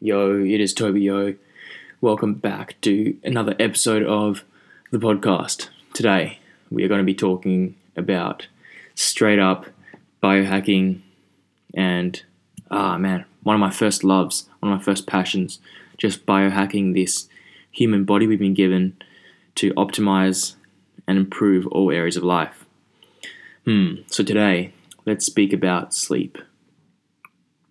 Yo, it is Toby Yo. Welcome back to another episode of the podcast. Today, we are going to be talking about straight up biohacking and, ah man, one of my first loves, one of my first passions, just biohacking this human body we've been given to optimize and improve all areas of life. Hmm, so today, let's speak about sleep.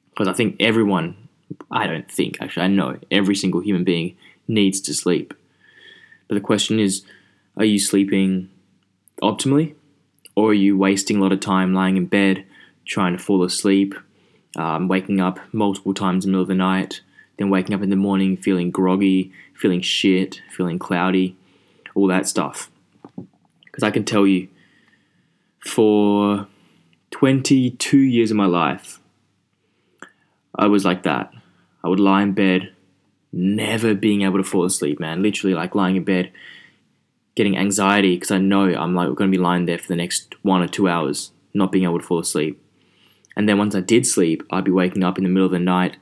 Because I think everyone, I don't think, actually, I know every single human being needs to sleep. But the question is are you sleeping optimally? Or are you wasting a lot of time lying in bed, trying to fall asleep, um, waking up multiple times in the middle of the night, then waking up in the morning feeling groggy, feeling shit, feeling cloudy, all that stuff? Because I can tell you, for 22 years of my life, I was like that. I would lie in bed, never being able to fall asleep, man. Literally, like lying in bed, getting anxiety because I know I'm like going to be lying there for the next one or two hours, not being able to fall asleep. And then once I did sleep, I'd be waking up in the middle of the night,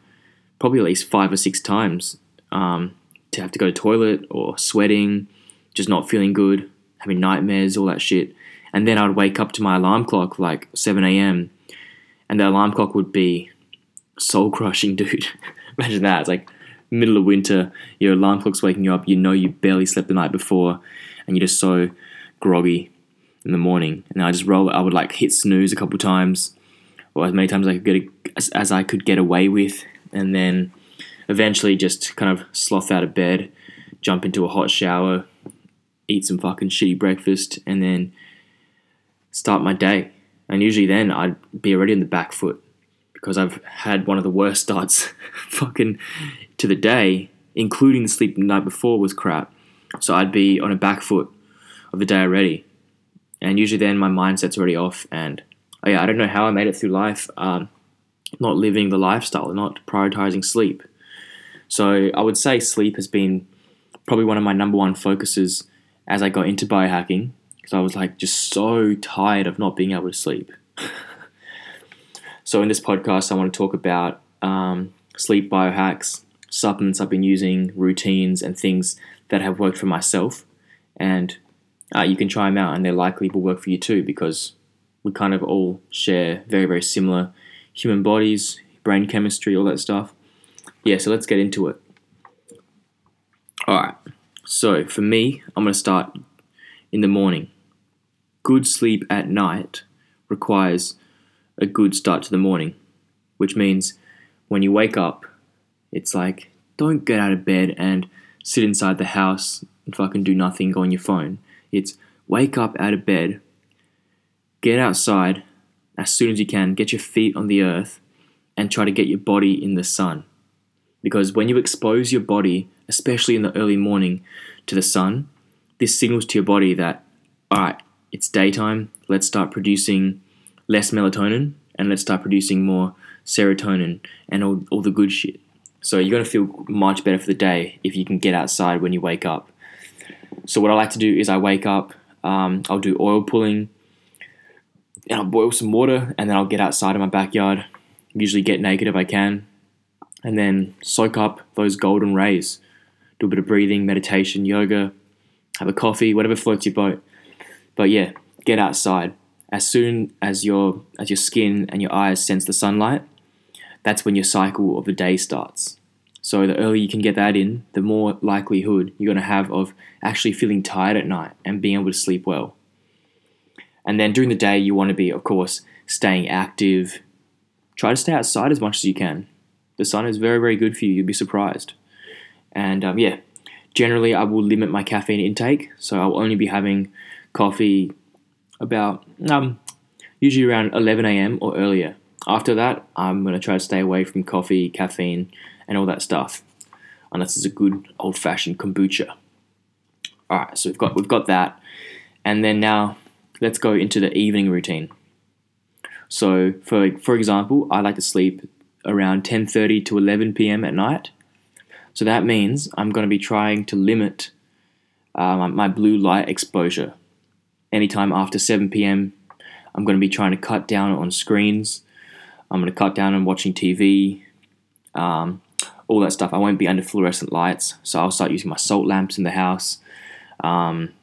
probably at least five or six times, um, to have to go to toilet or sweating, just not feeling good, having nightmares, all that shit. And then I'd wake up to my alarm clock like 7 a.m. and the alarm clock would be soul crushing, dude. Imagine that. It's like middle of winter, your alarm clock's waking you up, you know you barely slept the night before, and you're just so groggy in the morning. And I just roll I would like hit snooze a couple times, or as many times I could get as, as I could get away with, and then eventually just kind of sloth out of bed, jump into a hot shower, eat some fucking shitty breakfast, and then start my day. And usually then I'd be already on the back foot because I've had one of the worst starts fucking to the day, including the sleep the night before was crap. So I'd be on a back foot of the day already. And usually then my mindset's already off. And oh yeah, I don't know how I made it through life, um, not living the lifestyle, not prioritizing sleep. So I would say sleep has been probably one of my number one focuses as I got into biohacking because I was like just so tired of not being able to sleep. So, in this podcast, I want to talk about um, sleep biohacks, supplements I've been using, routines, and things that have worked for myself. And uh, you can try them out, and they likely will work for you too because we kind of all share very, very similar human bodies, brain chemistry, all that stuff. Yeah, so let's get into it. All right. So, for me, I'm going to start in the morning. Good sleep at night requires a good start to the morning, which means when you wake up, it's like, don't get out of bed and sit inside the house and fucking do nothing, go on your phone. It's wake up out of bed, get outside as soon as you can, get your feet on the earth, and try to get your body in the sun. Because when you expose your body, especially in the early morning, to the sun, this signals to your body that, all right, it's daytime, let's start producing less melatonin and let's start producing more serotonin and all, all the good shit. So you're going to feel much better for the day if you can get outside when you wake up. So what I like to do is I wake up, um, I'll do oil pulling, and I'll boil some water, and then I'll get outside in my backyard. Usually get naked if I can, and then soak up those golden rays. Do a bit of breathing, meditation, yoga, have a coffee, whatever floats your boat. But yeah, get outside as soon as your as your skin and your eyes sense the sunlight, that's when your cycle of the day starts. So the earlier you can get that in, the more likelihood you're going to have of actually feeling tired at night and being able to sleep well. And then during the day, you want to be, of course, staying active. Try to stay outside as much as you can. The sun is very, very good for you. You'll be surprised. And um, yeah, generally, I will limit my caffeine intake. So I'll only be having coffee about um, usually around 11 a.m. or earlier. After that, I'm going to try to stay away from coffee, caffeine, and all that stuff, unless it's a good old-fashioned kombucha. All right, so we've got we've got that, and then now let's go into the evening routine. So, for for example, I like to sleep around 10:30 to 11 p.m. at night. So that means I'm going to be trying to limit uh, my blue light exposure anytime after 7 p.m. I'm going to be trying to cut down on screens. I'm going to cut down on watching TV. Um, all that stuff. I won't be under fluorescent lights, so I'll start using my salt lamps in the house. Um,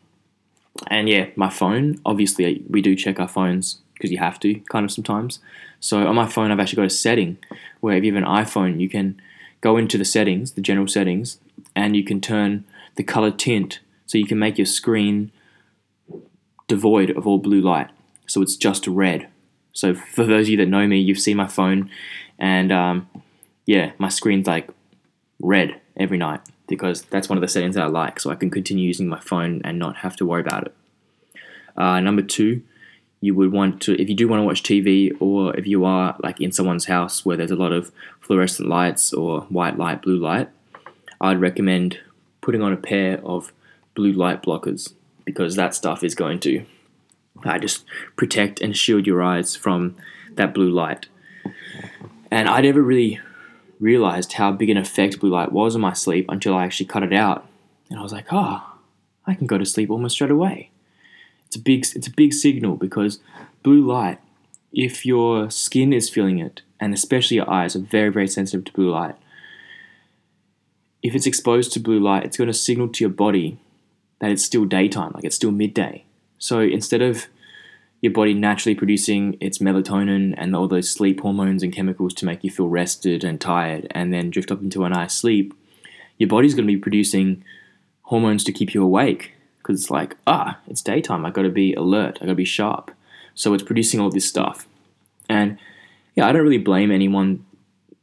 and yeah, my phone. Obviously, we do check our phones because you have to, kind of sometimes. So on my phone, I've actually got a setting where if you have an iPhone, you can go into the settings, the general settings, and you can turn the color tint so you can make your screen devoid of all blue light. So it's just red. So for those of you that know me, you've seen my phone, and um, yeah, my screen's like red every night because that's one of the settings that I like, so I can continue using my phone and not have to worry about it. Uh, number two, you would want to, if you do want to watch TV, or if you are like in someone's house where there's a lot of fluorescent lights or white light, blue light, I'd recommend putting on a pair of blue light blockers because that stuff is going to just protect and shield your eyes from that blue light. And I never really realized how big an effect blue light was on my sleep until I actually cut it out. And I was like, oh, I can go to sleep almost straight away. It's a big, it's a big signal because blue light, if your skin is feeling it, and especially your eyes are very, very sensitive to blue light, if it's exposed to blue light, it's going to signal to your body that it's still daytime, like it's still midday. So instead of your body naturally producing its melatonin and all those sleep hormones and chemicals to make you feel rested and tired and then drift up into a nice sleep, your body's going to be producing hormones to keep you awake because it's like, ah, it's daytime. I got to be alert. I got to be sharp. So it's producing all this stuff. And yeah, I don't really blame anyone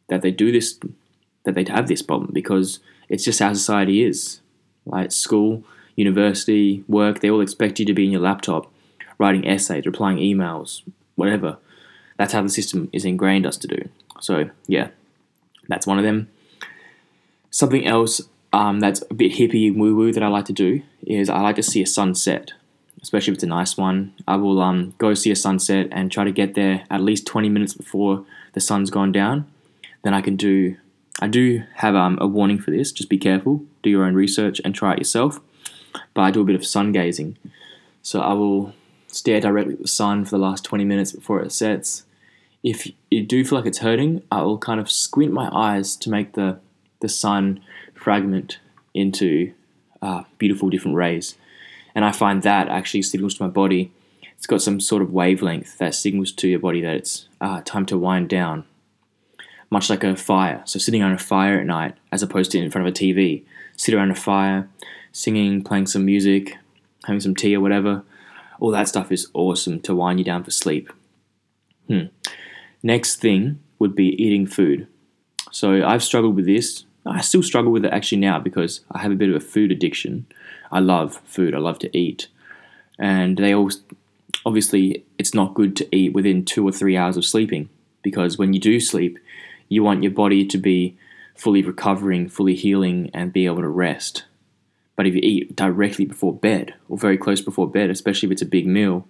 that they do this, that they have this problem because it's just how society is. Like school, university, work, they all expect you to be in your laptop writing essays, replying emails, whatever. That's how the system is ingrained us to do. So, yeah, that's one of them. Something else um, that's a bit hippie woo woo that I like to do is I like to see a sunset, especially if it's a nice one. I will um, go see a sunset and try to get there at least 20 minutes before the sun's gone down. Then I can do, I do have um, a warning for this, just be careful, do your own research and try it yourself. But I do a bit of sun gazing. So I will stare directly at the sun for the last 20 minutes before it sets. If you do feel like it's hurting, I will kind of squint my eyes to make the, the sun fragment into uh, beautiful different rays. And I find that actually signals to my body. It's got some sort of wavelength that signals to your body that it's uh, time to wind down. Much like a fire. So, sitting around a fire at night, as opposed to in front of a TV, sit around a fire, singing, playing some music, having some tea or whatever, all that stuff is awesome to wind you down for sleep. Hmm. Next thing would be eating food. So I've struggled with this. I still struggle with it actually now because I have a bit of a food addiction. I love food. I love to eat, and they all obviously it's not good to eat within two or three hours of sleeping because when you do sleep, you want your body to be fully recovering, fully healing, and be able to rest. But if you eat directly before bed or very close before bed, especially if it's a big meal,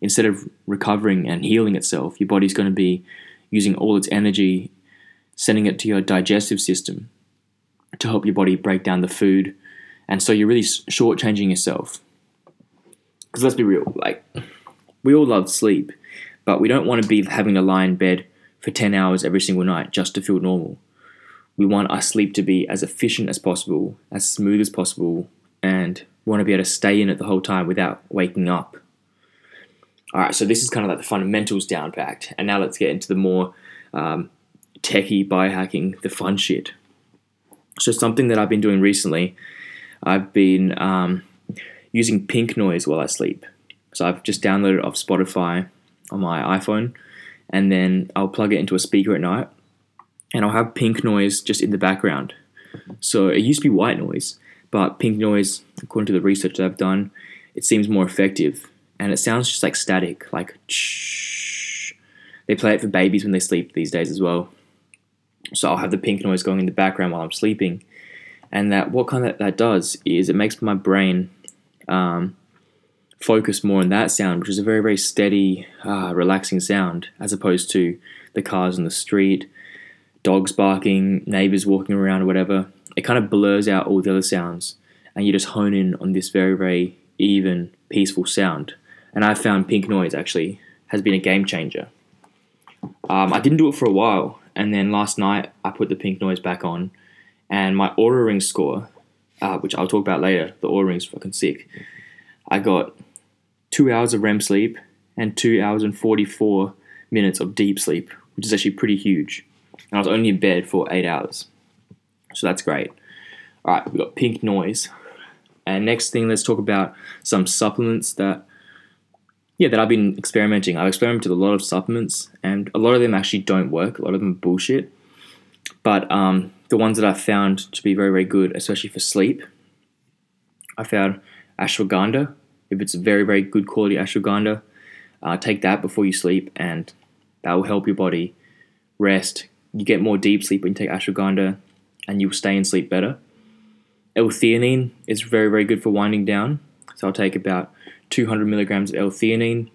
instead of recovering and healing itself, your body's going to be using all its energy, sending it to your digestive system to help your body break down the food. And so you're really shortchanging yourself. Because let's be real, like, we all love sleep, but we don't want to be having to lie in bed for 10 hours every single night just to feel normal. We want our sleep to be as efficient as possible, as smooth as possible, and we want to be able to stay in it the whole time without waking up. All right, so this is kind of like the fundamentals down packed, and now let's get into the more um, techie biohacking, the fun shit. So something that I've been doing recently, I've been um, using pink noise while I sleep. So I've just downloaded it off Spotify on my iPhone, and then I'll plug it into a speaker at night, and I'll have pink noise just in the background. So it used to be white noise, but pink noise, according to the research that I've done, it seems more effective and it sounds just like static, like shh. They play it for babies when they sleep these days as well. So I'll have the pink noise going in the background while I'm sleeping, and that what kind of that does is it makes my brain um, focus more on that sound, which is a very very steady, uh, relaxing sound, as opposed to the cars on the street dogs barking, neighbors walking around, or whatever, it kind of blurs out all the other sounds, and you just hone in on this very, very even, peaceful sound. And I found pink noise actually has been a game changer. Um, I didn't do it for a while, and then last night I put the pink noise back on, and my Oura ring score, uh, which I'll talk about later, the Oura ring's fucking sick. I got two hours of REM sleep and two hours and 44 minutes of deep sleep, which is actually pretty huge. And I was only in bed for eight hours. So that's great. All right, we've got pink noise. And next thing, let's talk about some supplements that, yeah, that I've been experimenting. I've experimented with a lot of supplements, and a lot of them actually don't work. A lot of them bullshit. But um, the ones that I've found to be very, very good, especially for sleep, I found ashwagandha. If it's very, very good quality ashwagandha, uh, take that before you sleep, and that will help your body rest. You get more deep sleep when you take ashwagandha, and you'll stay in sleep better. L-theanine is very, very good for winding down. So I'll take about 200 milligrams of L-theanine.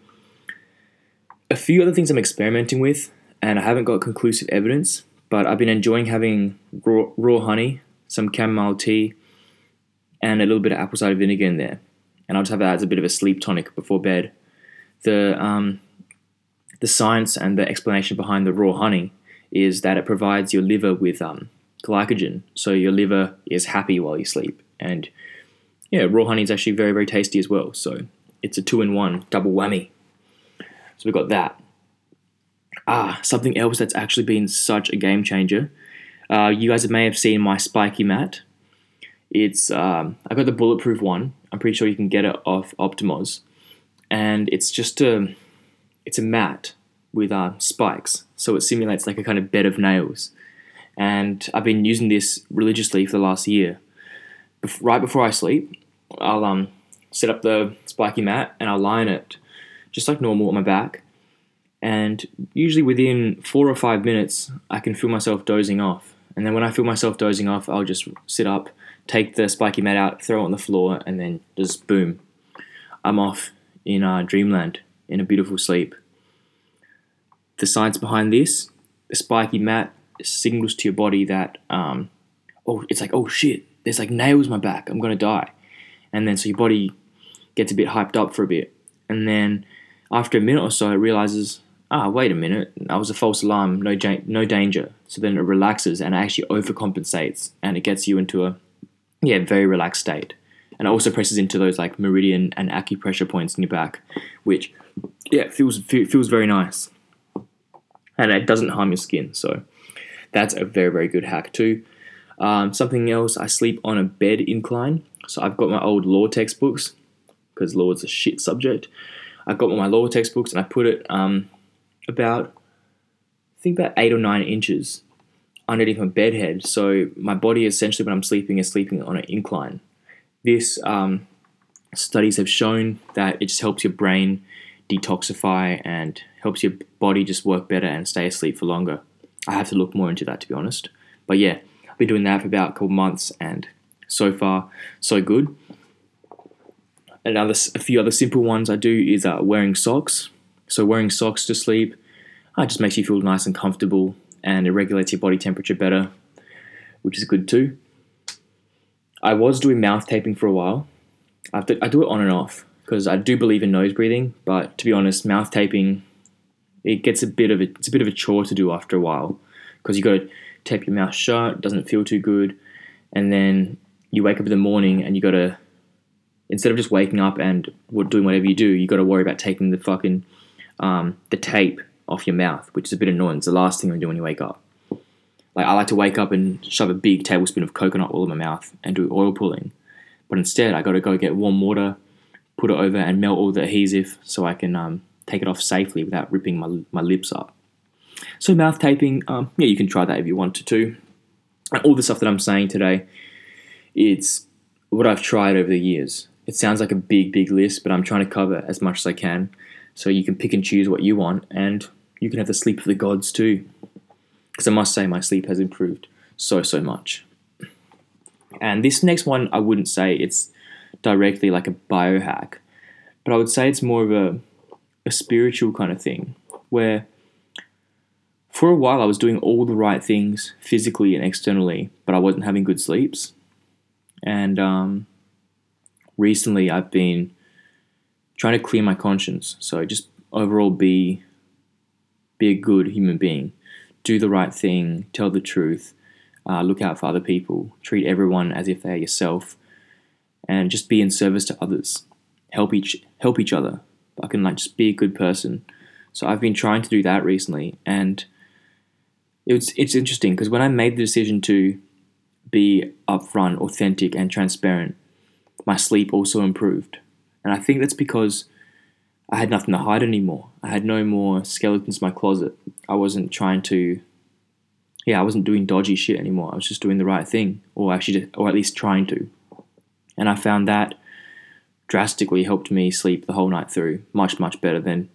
A few other things I'm experimenting with, and I haven't got conclusive evidence, but I've been enjoying having raw, raw honey, some chamomile tea, and a little bit of apple cider vinegar in there. And I'll just have that as a bit of a sleep tonic before bed. The um, the science and the explanation behind the raw honey is that it provides your liver with um, glycogen, so your liver is happy while you sleep. And yeah, raw honey is actually very very tasty as well. So it's a two in one, double whammy. So we've got that. Ah, something else that's actually been such a game changer. Uh, you guys may have seen my spiky mat. It's um, I got the bulletproof one. I'm pretty sure you can get it off OptimOZ, and it's just a it's a mat with uh, spikes, so it simulates like a kind of bed of nails. And I've been using this religiously for the last year. Bef- right before I sleep, I'll um, set up the spiky mat and I'll in it just like normal on my back and usually within four or five minutes, I can feel myself dozing off. And then when I feel myself dozing off, I'll just sit up, take the spiky mat out, throw it on the floor, and then just boom, I'm off in uh, dreamland in a beautiful sleep. The science behind this, the spiky mat signals to your body that, um, oh, it's like, oh shit, there's like nails in my back, I'm gonna die. And then so your body gets a bit hyped up for a bit. And then after a minute or so, it realizes, ah, wait a minute, that was a false alarm, no, no danger. So then it relaxes and actually overcompensates and it gets you into a, yeah, very relaxed state. And it also presses into those like meridian and acupressure points in your back, which, yeah, feels feels very nice. And it doesn't harm your skin. So that's a very, very good hack too. Um, something else, I sleep on a bed incline. So I've got my old law textbooks because law is a shit subject. I've got my law textbooks and I put it um, about I think about eight or nine inches underneath my bed head. So my body essentially when I'm sleeping is sleeping on an incline. This um, studies have shown that it just helps your brain detoxify and helps your body just work better and stay asleep for longer. I have to look more into that to be honest. But yeah, I've been doing that for about a couple months and so far so good. Another a few other simple ones I do is uh, wearing socks. So wearing socks to sleep uh, just makes you feel nice and comfortable, and it regulates your body temperature better, which is good too. I was doing mouth taping for a while. I, I do it on and off because I do believe in nose breathing, but to be honest, mouth taping it gets a bit of a, it's a bit of a chore to do after a while because you got to tape your mouth shut. It doesn't feel too good, and then you wake up in the morning and you got to instead of just waking up and doing whatever you do, you got to worry about taking the fucking um, the tape off your mouth, which is a bit annoying. It's the last thing I do when you wake up. Like I like to wake up and shove a big tablespoon of coconut oil in my mouth and do oil pulling, but instead I got to go get warm water, put it over, and melt all the adhesive so I can um, take it off safely without ripping my my lips up. So mouth taping, um, yeah, you can try that if you want to too. And all the stuff that I'm saying today, it's what I've tried over the years. It sounds like a big, big list, but I'm trying to cover as much as I can so you can pick and choose what you want and you can have the sleep of the gods too. Because I must say, my sleep has improved so, so much. And this next one, I wouldn't say it's directly like a biohack, but I would say it's more of a, a spiritual kind of thing where for a while I was doing all the right things physically and externally, but I wasn't having good sleeps. And um, recently I've been trying to clear my conscience. So just overall be be a good human being. do the right thing, tell the truth, uh, look out for other people, treat everyone as if they're yourself, and just be in service to others. Help each help each other. I can like just be a good person. So I've been trying to do that recently, and it's it's interesting because when I made the decision to be upfront, authentic, and transparent, my sleep also improved, and I think that's because I had nothing to hide anymore. I had no more skeletons in my closet. I wasn't trying to yeah, I wasn't doing dodgy shit anymore. I was just doing the right thing, or actually, or at least trying to. And I found that drastically helped me sleep the whole night through, much much better than.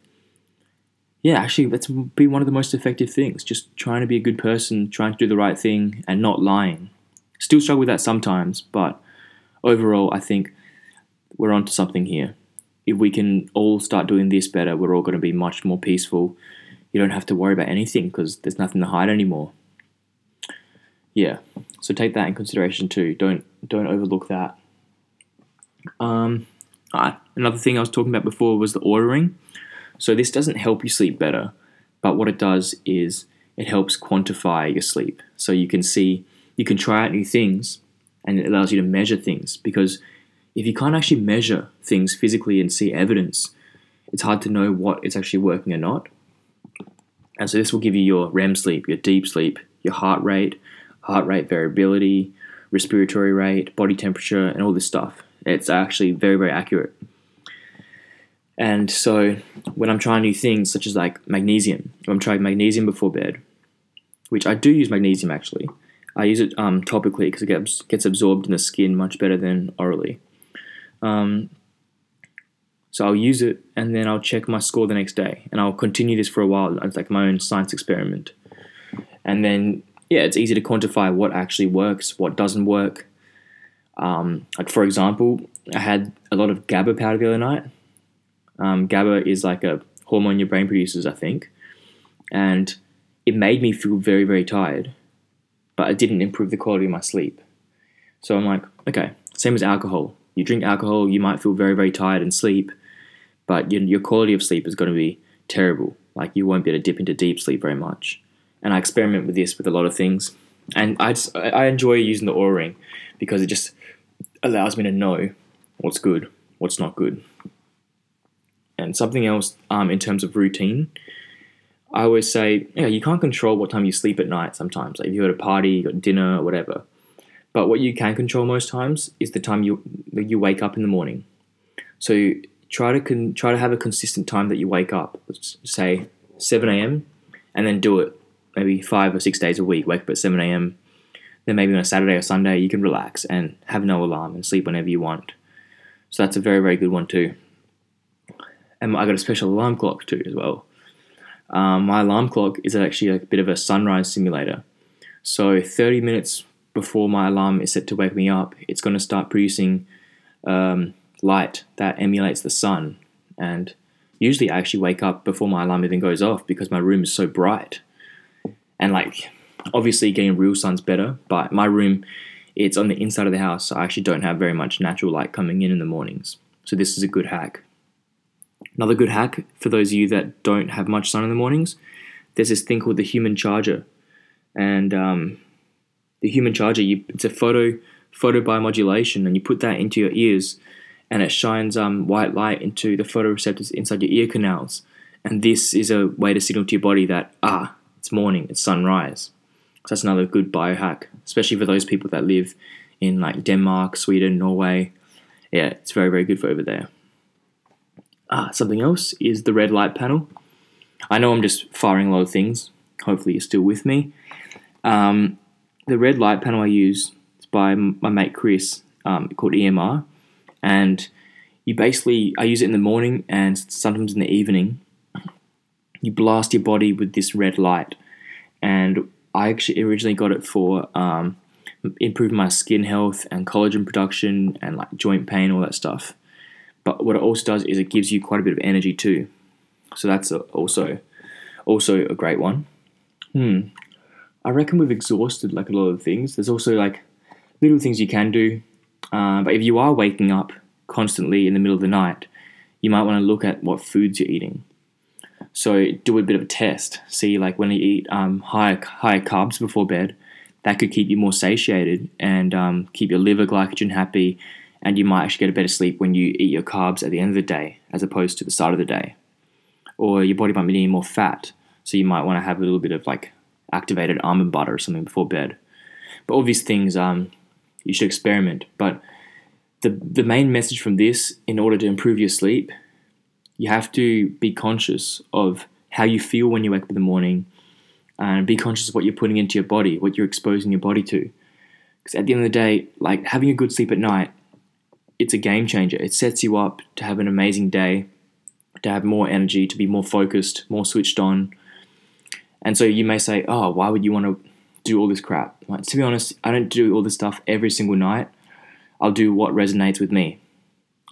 Yeah, actually, that's been one of the most effective things. Just trying to be a good person, trying to do the right thing, and not lying. Still struggle with that sometimes, but overall, I think we're onto something here. If we can all start doing this better, we're all going to be much more peaceful. You don't have to worry about anything because there's nothing to hide anymore yeah, so take that in consideration too. Don't don't overlook that. Um, another thing I was talking about before was the Oura ring. So this doesn't help you sleep better, but what it does is it helps quantify your sleep. So you can see, you can try out new things, and it allows you to measure things. Because if you can't actually measure things physically and see evidence, it's hard to know what is actually working or not. And so this will give you your REM sleep, your deep sleep, your heart rate, heart rate variability, respiratory rate, body temperature, and all this stuff. It's actually very, very accurate. And so when I'm trying new things, such as like magnesium, I'm trying magnesium before bed, which I do use magnesium actually. I use it um, topically because it gets, absorbed in the skin much better than orally. Um, so I'll use it and then I'll check my score the next day and I'll continue this for a while. It's like my own science experiment. And then yeah, it's easy to quantify what actually works, what doesn't work. Um, like for example, I had a lot of GABA powder the other night. Um, GABA is like a hormone your brain produces, I think, and it made me feel very very tired, but it didn't improve the quality of my sleep. So I'm like, okay, same as alcohol. You drink alcohol, you might feel very very tired and sleep, but your, your quality of sleep is going to be terrible. Like you won't be able to dip into deep sleep very much and I experiment with this with a lot of things. And I just, I enjoy using the Oura Ring because it just allows me to know what's good, what's not good. And something else um, in terms of routine, I always say, yeah, you can't control what time you sleep at night sometimes. Like if you're at a party, you got dinner or whatever. But what you can control most times is the time you you wake up in the morning. So try to con- try to have a consistent time that you wake up. Let's say 7 a.m. and then do it maybe five or six days a week, wake up at 7 a.m. Then maybe on a Saturday or Sunday, you can relax and have no alarm and sleep whenever you want. So that's a very, very good one too. And I got a special alarm clock too as well. Um, my alarm clock is actually a bit of a sunrise simulator. So 30 minutes before my alarm is set to wake me up, it's going to start producing um, light that emulates the sun. And usually I actually wake up before my alarm even goes off because my room is so bright and like obviously getting real sun's better but my room it's on the inside of the house so i actually don't have very much natural light coming in in the mornings. So this is a good hack. Another good hack for those of you that don't have much sun in the mornings there's this thing called the human charger. And um, the human charger you, it's a photo photo biomodulation and you put that into your ears and it shines um, white light into the photoreceptors inside your ear canals. And this is a way to signal to your body that ah it's morning, it's sunrise. That's another good biohack, especially for those people that live in like Denmark, Sweden, Norway. Yeah, it's very, very good for over there. Ah, something else is the red light panel. I know I'm just firing a lot of things. Hopefully, you're still with me. Um, the red light panel I use is by my mate Chris, um, called EMR, and you basically I use it in the morning and sometimes in the evening, you blast your body with this red light. And I actually originally got it for um, improving my skin health and collagen production and like joint pain, all that stuff. But what it also does is it gives you quite a bit of energy too. So that's a, also also a great one. Hmm. I reckon we've exhausted like a lot of things. There's also like little things you can do. Uh, but if you are waking up constantly in the middle of the night, you might want to look at what foods you're eating. So do a bit of a test. See, like when you eat um, higher higher carbs before bed, that could keep you more satiated and um, keep your liver glycogen happy, and you might actually get a better sleep when you eat your carbs at the end of the day as opposed to the start of the day. Or your body might be needing more fat, so you might want to have a little bit of like activated almond butter or something before bed. But all these things, um, you should experiment. But the the main message from this, in order to improve your sleep, you have to be conscious of how you feel when you wake up in the morning, and be conscious of what you're putting into your body, what you're exposing your body to. Because at the end of the day, like having a good sleep at night, it's a game changer. It sets you up to have an amazing day, to have more energy, to be more focused, more switched on. And so you may say, "Oh, why would you want to do all this crap?" Like, to be honest, I don't do all this stuff every single night. I'll do what resonates with me.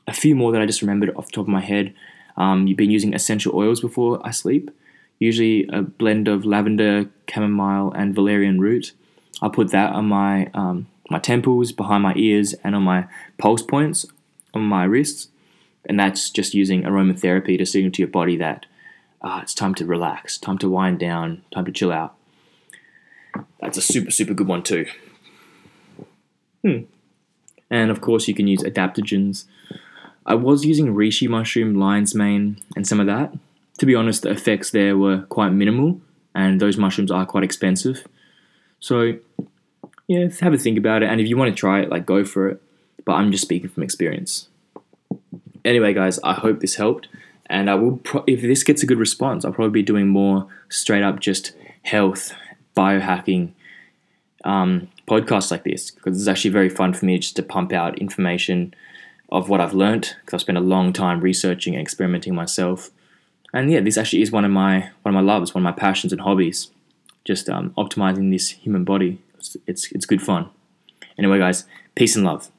A few more that I just remembered off the top of my head. Um, you've been using essential oils before I sleep usually a blend of lavender, chamomile, and valerian root. I'll put that on my um, my temples, behind my ears, and on my pulse points on my wrists. And that's just using aromatherapy to signal to your body that uh, it's time to relax, time to wind down, time to chill out. That's a super, super good one too. Hmm. And of course, you can use adaptogens. I was using reishi mushroom, lion's mane, and some of that to be honest, the effects there were quite minimal, and those mushrooms are quite expensive. So, yeah, have a think about it, and if you want to try it, like go for it. But I'm just speaking from experience. Anyway, guys, I hope this helped, and I will. Pro- if this gets a good response, I'll probably be doing more straight up just health, biohacking um, podcasts like this because it's actually very fun for me just to pump out information of what I've learned because I've spent a long time researching and experimenting myself. And yeah, this actually is one of my one of my loves, one of my passions and hobbies. Just um, optimizing this human body. It's, it's it's good fun. Anyway, guys, peace and love.